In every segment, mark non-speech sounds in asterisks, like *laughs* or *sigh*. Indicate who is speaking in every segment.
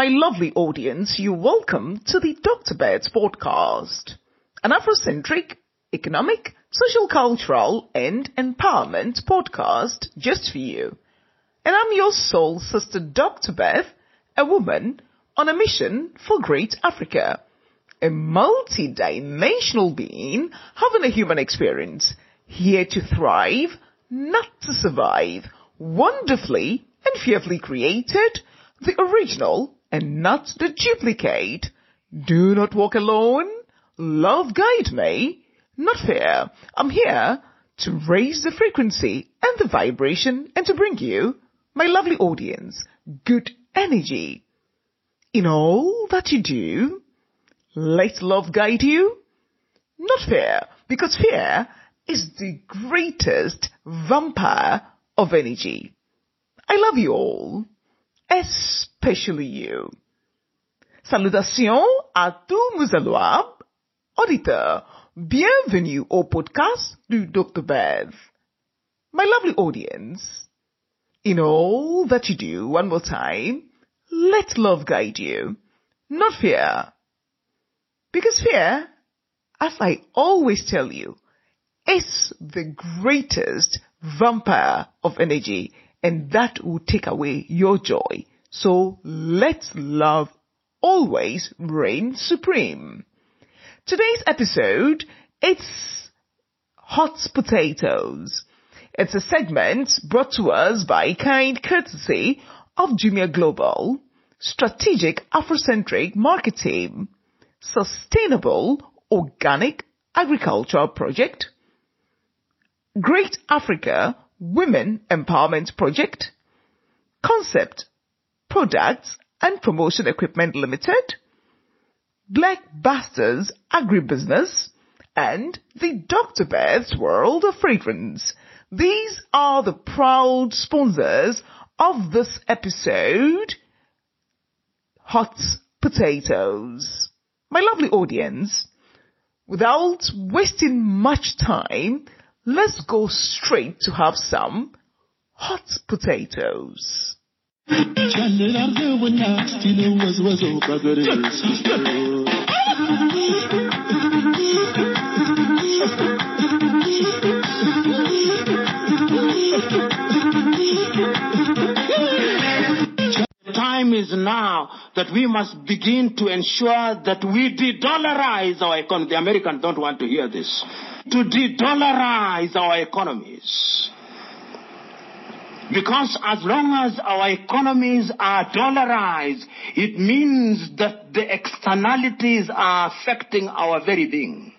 Speaker 1: My lovely audience. You're welcome to the Dr. Beth's podcast, an Afrocentric, economic, social, cultural, and empowerment podcast just for you. And I'm your soul sister, Dr. Beth, a woman on a mission for great Africa, a multi-dimensional being having a human experience, here to thrive, not to survive, wonderfully and fearfully created, the original and not the duplicate. Do not walk alone. Love guide me. Not fear. I'm here to raise the frequency and the vibration and to bring you, my lovely audience, good energy. In all that you do, let love guide you. Not fear, because fear is the greatest vampire of energy. I love you all, especially you. Salutations à tous mes allouables, auditeurs. Bienvenue au podcast du Dr. Beth. My lovely audience, in all that you do, one more time, let love guide you, not fear. Because fear, as I always tell you, is the greatest vampire of energy and that will take away your joy. So let love always reign supreme. Today's episode, it's hot potatoes. It's a segment brought to us by kind courtesy of Jumia Global, strategic Afrocentric marketing, sustainable organic agriculture project, Great Africa Women Empowerment Project, Concept, Products and Promotion Equipment Limited, Black Bastards Agribusiness, and the Dr. Beth's World of Fragrance. These are the proud sponsors of this episode, Hot Potatoes. My lovely audience, without wasting much time, let's go straight to have some hot potatoes.
Speaker 2: The time is now that we must begin to ensure that we de-dollarize our economy. The Americans don't want to hear this. To de-dollarize our economies. Because as long as our economies are dollarized, it means that the externalities are affecting our very being.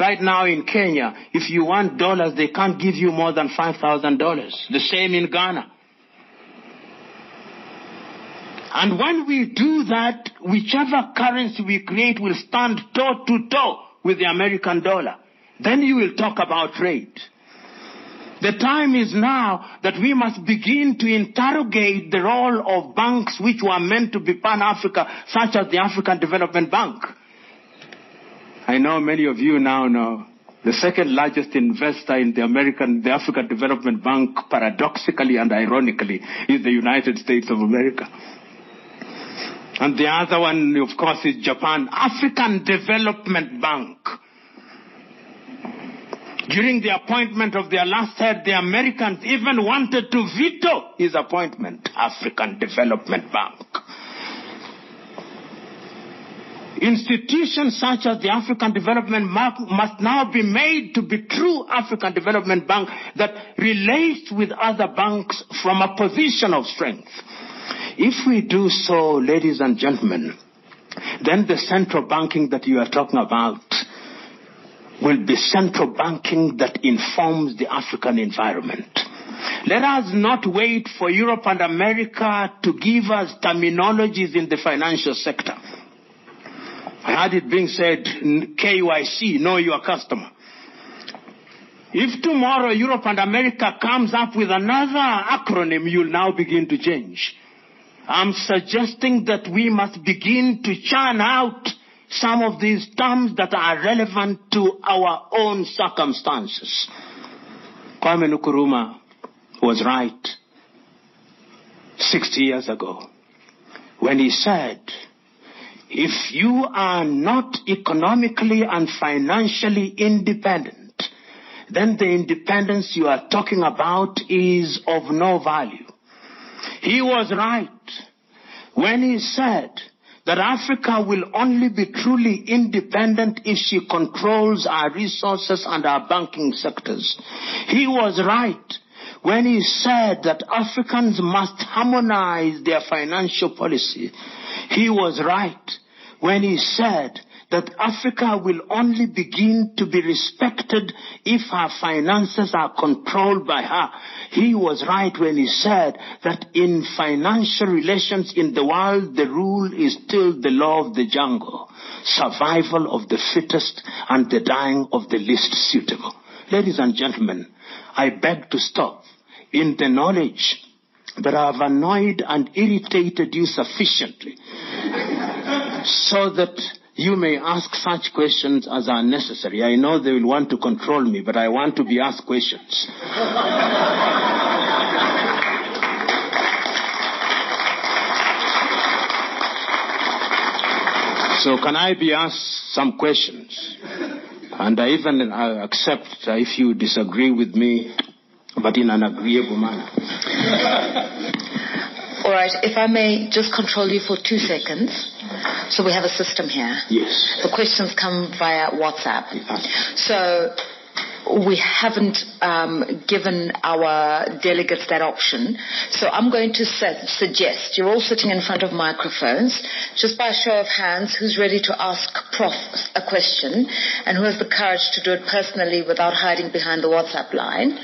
Speaker 2: Right now in Kenya, if you want dollars, they can't give you more than $5,000. The same in Ghana. And when we do that, whichever currency we create will stand toe to toe with the American dollar. Then you will talk about trade. The time is now that we must begin to interrogate the role of banks which were meant to be pan-Africa, such as the African Development Bank. I know many of you now know the second largest investor in the American, the African Development Bank, paradoxically and ironically, is the United States of America. And the other one, of course, is Japan, African Development Bank. During the appointment of their last head, the Americans even wanted to veto his appointment, African Development Bank. Institutions such as the African Development Bank must now be made to be true African Development Bank that relates with other banks from a position of strength. If we do so, ladies and gentlemen, then the central banking that you are talking about will be central banking that informs the African environment. Let us not wait for Europe and America to give us terminologies in the financial sector. I heard it being said, KYC, know your customer. If tomorrow Europe and America comes up with another acronym, you'll now begin to change. I'm suggesting that we must begin to churn out some of these terms that are relevant to our own circumstances. Kwame Nkrumah was right 60 years ago when he said, if you are not economically and financially independent, then the independence you are talking about is of no value. He was right when he said that Africa will only be truly independent if she controls our resources and our banking sectors. He was right when he said that Africans must harmonize their financial policy. He was right when he said that Africa will only begin to be respected if her finances are controlled by her. He was right when he said that in financial relations in the world, the rule is still the law of the jungle. Survival of the fittest and the dying of the least suitable. Ladies and gentlemen, I beg to stop in the knowledge that I have annoyed and irritated you sufficiently so that you may ask such questions as are necessary. I know they will want to control me, but I want to be asked questions. *laughs* so can I be asked some questions? And I even uh, accept if you disagree with me, but in an agreeable manner.
Speaker 3: All right, if I may just control you for two seconds. So we have a system here.
Speaker 2: Yes.
Speaker 3: The questions come via WhatsApp. So we haven't um, given our delegates that option. So I'm going to suggest, you're all sitting in front of microphones, just by a show of hands, who's ready to ask Prof a question and who has the courage to do it personally without hiding behind the WhatsApp line?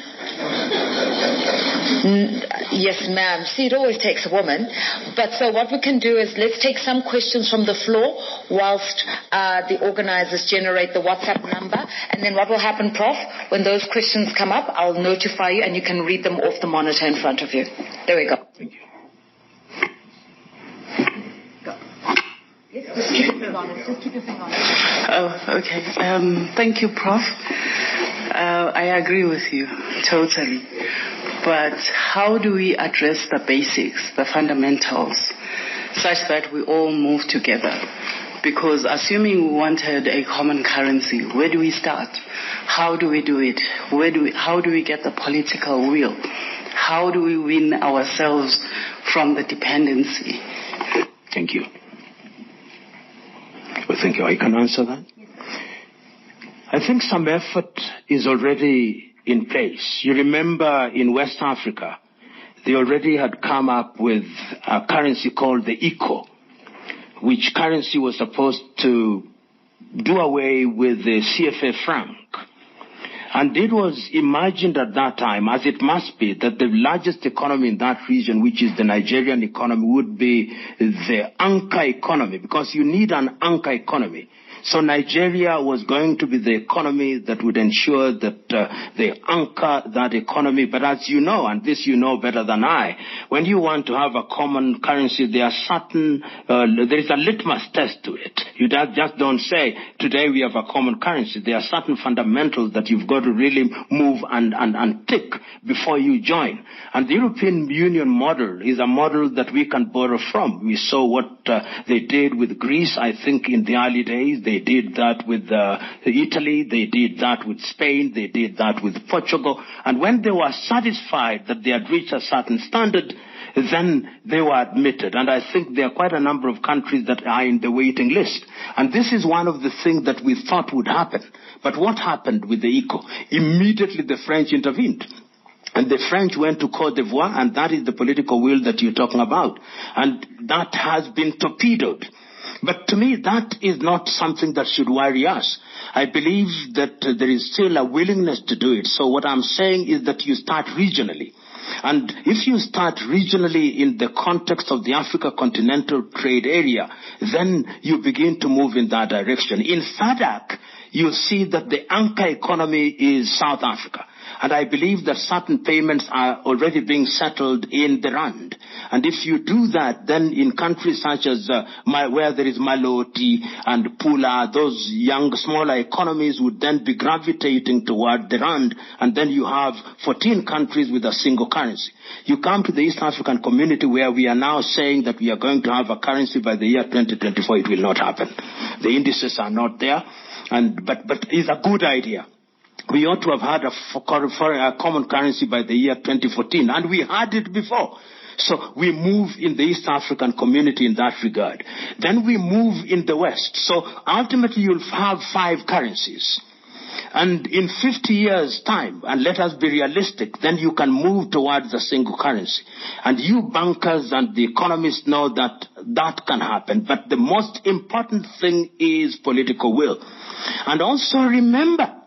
Speaker 3: Yes, ma'am. See, it always takes a woman. But so what we can do is let's take some questions from the floor whilst uh, the organizers generate the WhatsApp number. And then what will happen, Prof? When those questions come up, I'll notify you and you can read them off the monitor in front of you. There we go.
Speaker 2: Thank you.
Speaker 3: Just keep your finger on it. Just keep your finger on it.
Speaker 4: Oh, okay. Um, thank you, Prof. Uh, I agree with you totally. But how do we address the basics, the fundamentals, such that we all move together? Because assuming we wanted a common currency, where do we start? How do we do it? Where do we, how do we get the political will? How do we win ourselves from the dependency?
Speaker 2: Thank you. Well, thank you. I can answer that. I think some effort is already in place. You remember in West Africa, they already had come up with a currency called the ECO, which currency was supposed to do away with the CFA franc. And it was imagined at that time, as it must be, that the largest economy in that region, which is the Nigerian economy, would be the anchor economy, because you need an anchor economy. So Nigeria was going to be the economy that would ensure that uh, they anchor that economy. But as you know, and this you know better than I, when you want to have a common currency, there are certain, uh, there is a litmus test to it. You just don't say, today we have a common currency. There are certain fundamentals that you've got to really move and, and, and tick before you join. And the European Union model is a model that we can borrow from. We saw what uh, they did with Greece, I think, in the early days. They did that with uh, Italy. They did that with Spain. They did that with Portugal. And when they were satisfied that they had reached a certain standard, then they were admitted. And I think there are quite a number of countries that are in the waiting list. And this is one of the things that we thought would happen. But what happened with the ECO? Immediately the French intervened. And the French went to Cote d'Ivoire, and that is the political will that you're talking about. And that has been torpedoed. But to me, that is not something that should worry us. I believe that there is still a willingness to do it. So what I'm saying is that you start regionally. And if you start regionally in the context of the Africa Continental Trade Area, then you begin to move in that direction. In SADC, you see that the anchor economy is South Africa. And I believe that certain payments are already being settled in the rand. And if you do that, then in countries such as uh, my, where there is Maloti and Pula, those young, smaller economies would then be gravitating toward the rand. And then you have 14 countries with a single currency. You come to the East African community where we are now saying that we are going to have a currency by the year 2024. It will not happen. The indices are not there. And, but, but it's a good idea we ought to have had a, common currency by the year 2014, and we had it before. So we move in the East African community in that regard. Then we move in the West. So ultimately you'll have five currencies. And in 50 years time, and let us be realistic, then you can move towards a single currency. And you bankers and the economists know that that can happen. But the most important thing is political will. And also remember,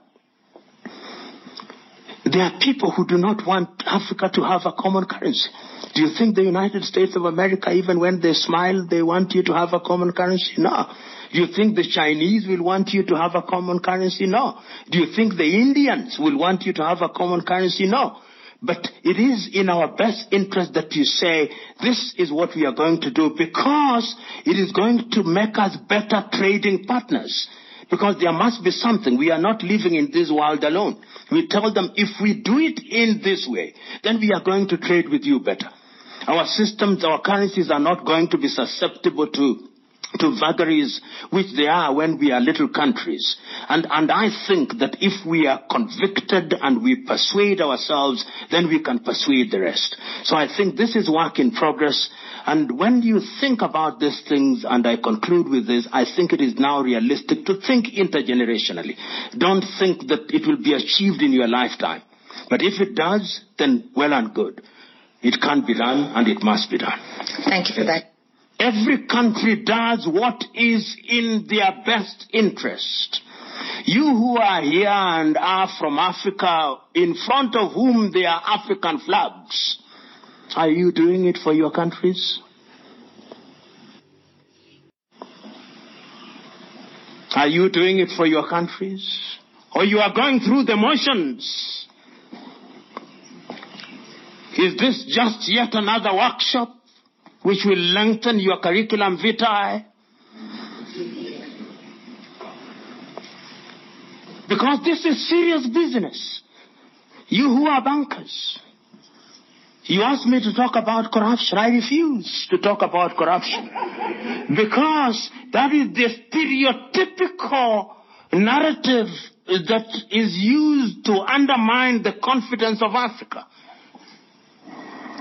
Speaker 2: there are people who do not want Africa to have a common currency. Do you think the United States of America, even when they smile, they want you to have a common currency? No. Do you think the Chinese will want you to have a common currency? No. Do you think the Indians will want you to have a common currency? No. But it is in our best interest that you say, this is what we are going to do because it is going to make us better trading partners. Because there must be something. We are not living in this world alone. We tell them if we do it in this way, then we are going to trade with you better. Our systems, our currencies are not going to be susceptible to to vagaries which they are when we are little countries. And, and I think that if we are convicted and we persuade ourselves, then we can persuade the rest. So I think this is work in progress. And when you think about these things, and I conclude with this, I think it is now realistic to think intergenerationally. Don't think that it will be achieved in your lifetime. But if it does, then well and good. It can be done and it must be done.
Speaker 3: Thank you for that.
Speaker 2: Every country does what is in their best interest. You who are here and are from Africa, in front of whom there are African flags, are you doing it for your countries? Are you doing it for your countries? Or you are going through the motions? Is this just yet another workshop which will lengthen your curriculum vitae? Because this is serious business. You who are bankers, you asked me to talk about corruption. I refuse to talk about corruption. *laughs* Because that is the stereotypical narrative that is used to undermine the confidence of Africa.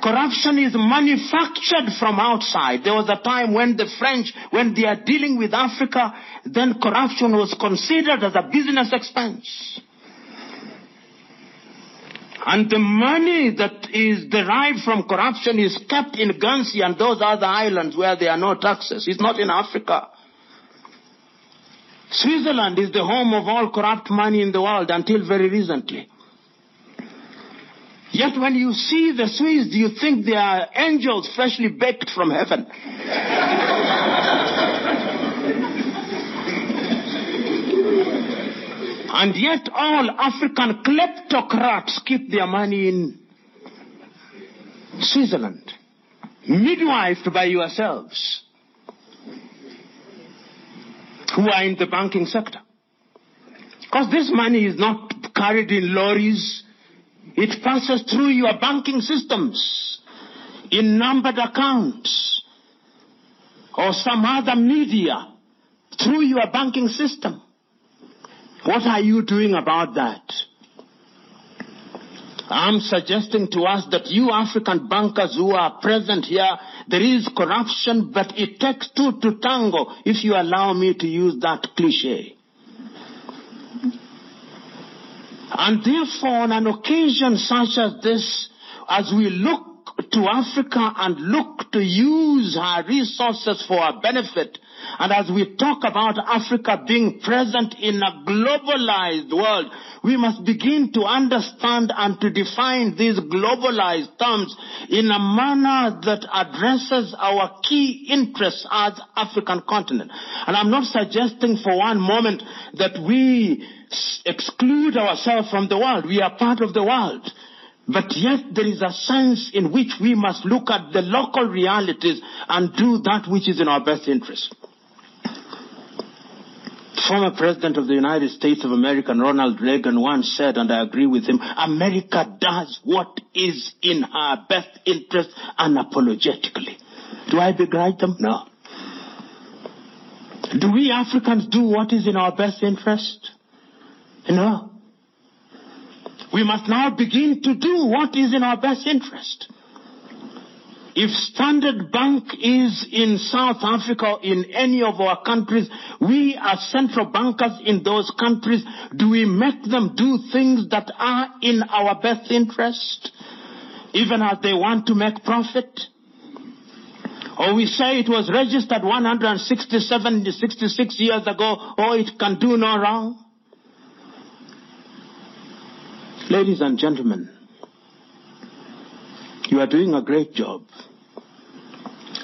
Speaker 2: Corruption is manufactured from outside. There was a time when the French, when they are dealing with Africa, then corruption was considered as a business expense. And the money that is derived from corruption is kept in Guernsey and those other islands where there are no taxes. It's not in Africa. Switzerland is the home of all corrupt money in the world until very recently. Yet when you see the Swiss, do you think they are angels freshly baked from heaven? *laughs* And yet all African kleptocrats keep their money in Switzerland, midwifed by yourselves, who are in the banking sector. Because this money is not carried in lorries. It passes through your banking systems in numbered accounts or some other media through your banking system. What are you doing about that? I'm suggesting to us that you African bankers who are present here, there is corruption, but it takes two to tango, if you allow me to use that cliche. And therefore, on an occasion such as this, as we look to Africa and look to use her resources for our benefit, and as we talk about Africa being present in a globalized world, we must begin to understand and to define these globalized terms in a manner that addresses our key interests as African continent. And I'm not suggesting for one moment that we exclude ourselves from the world. We are part of the world. But yet there is a sense in which we must look at the local realities and do that which is in our best interest former president of the United States of America, Ronald Reagan, once said, and I agree with him, America does what is in her best interest unapologetically. Do I begrudge them? No. Do we Africans do what is in our best interest? No. We must now begin to do what is in our best interest. If Standard Bank is in South Africa, or in any of our countries, we as central bankers in those countries, do we make them do things that are in our best interest? Even as they want to make profit? Or we say it was registered 167, 66 years ago, or it can do no wrong? Ladies and gentlemen, you are doing a great job.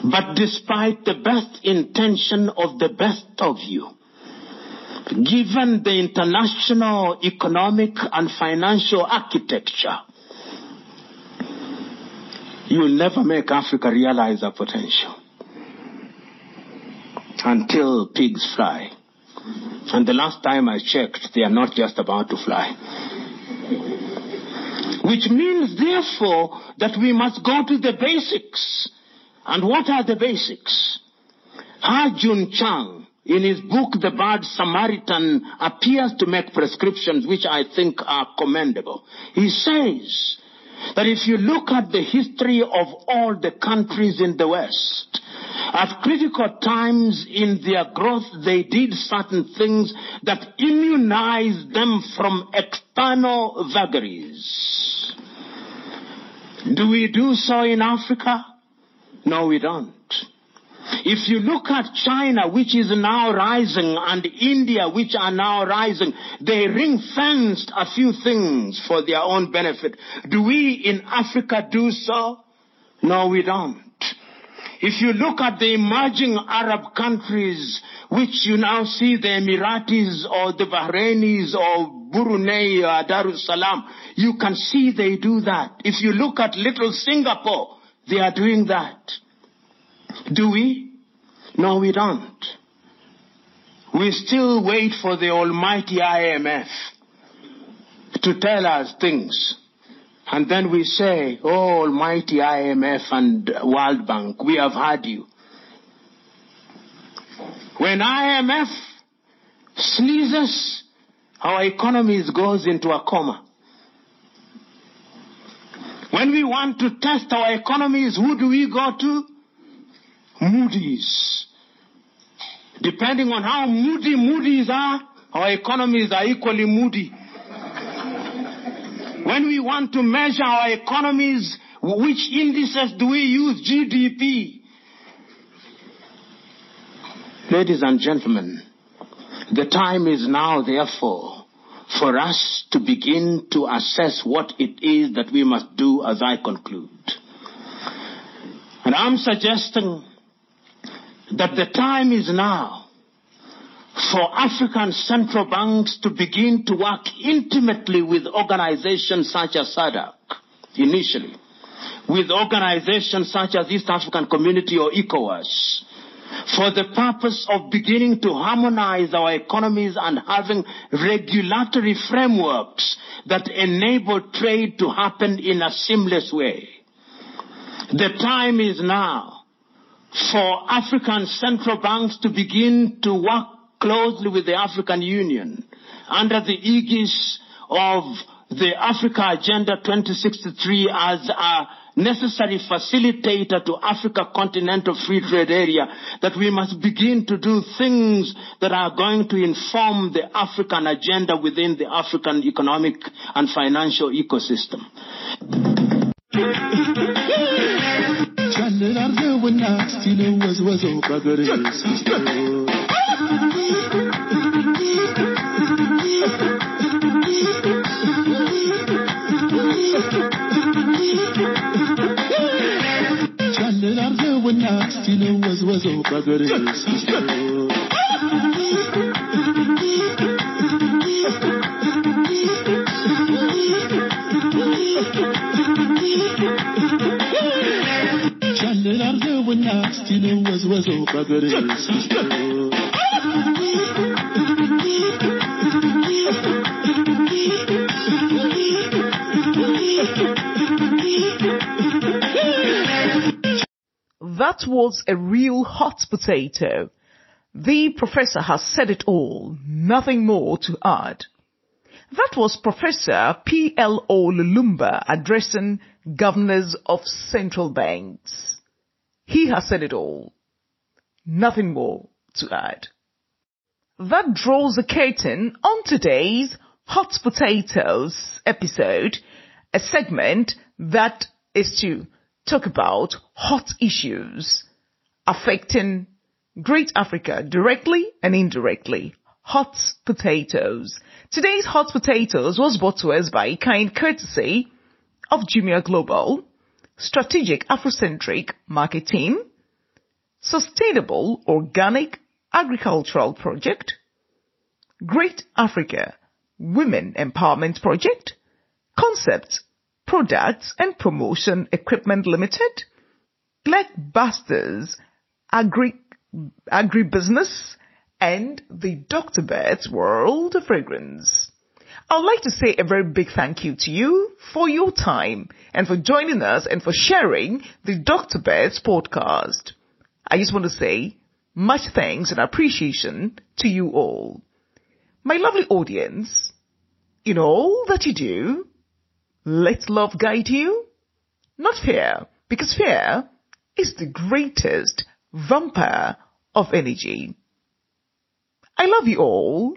Speaker 2: But despite the best intention of the best of you, given the international economic and financial architecture, you will never make Africa realize our potential until pigs fly. And the last time I checked, they are not just about to fly. Which means, therefore, that we must go to the basics. And what are the basics? Joon Chang, in his book, The Bad Samaritan, appears to make prescriptions which I think are commendable. He says that if you look at the history of all the countries in the West, at critical times in their growth, they did certain things that immunized them from external vagaries. Do we do so in Africa? No, we don't. If you look at China, which is now rising, and India, which are now rising, they ring fenced a few things for their own benefit. Do we in Africa do so? No, we don't. If you look at the emerging Arab countries, which you now see the Emiratis or the Bahrainis or Brunei or Darussalam, you can see they do that. If you look at little Singapore, they are doing that. Do we? No, we don't. We still wait for the almighty IMF to tell us things. And then we say, oh, almighty IMF and World Bank, we have heard you. When IMF sneezes, our economy goes into a coma. When we want to test our economies, who do we go to? Moody's. Depending on how moody Moody's are, our economies are equally moody. When we want to measure our economies, which indices do we use? GDP. Ladies and gentlemen, the time is now, therefore, for us to begin to assess what it is that we must do as I conclude. And I'm suggesting that the time is now for African central banks to begin to work intimately with organizations such as SADC initially, with organizations such as East African Community or ECOWAS, for the purpose of beginning to harmonize our economies and having regulatory frameworks that enable trade to happen in a seamless way. The time is now for African central banks to begin to work closely with the African Union under the aegis of the Africa Agenda 2063 as a necessary facilitator to Africa continental free trade area that we must begin to do things that are going to inform the African agenda within the African economic and financial ecosystem. *laughs*
Speaker 5: ቻንን አርገውና እስቲን ወዝወዘው በገሬ ቻንን አርገውና
Speaker 1: That was a real hot potato. The professor has said it all, nothing more to add. That was Professor P.L.O. Lumumba addressing governors of central banks. He has said it all, nothing more to add. That draws a curtain on today's Hot Potatoes episode, a segment that is to talk about hot issues affecting Great Africa directly and indirectly. Hot potatoes. Today's hot potatoes was brought to us by kind courtesy of Jumia Global, strategic Afrocentric marketing, sustainable organic agricultural project, Great Africa Women Empowerment Project, Concepts, Products and Promotion Equipment Limited, Black Busters Agri Agribusiness, and the Dr. Beth's World of Fragrance. I'd like to say a very big thank you to you for your time and for joining us and for sharing the Dr. Beth's podcast. I just want to say much thanks and appreciation to you all. My lovely audience, in all that you do, let love guide you, not fear, because fear is the greatest vampire of energy. I love you all,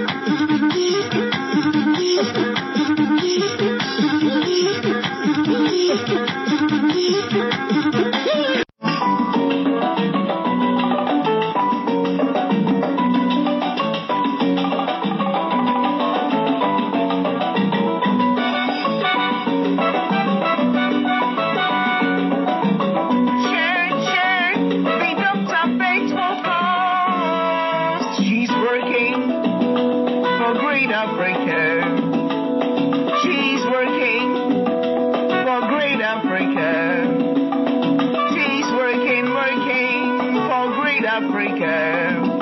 Speaker 1: Africa.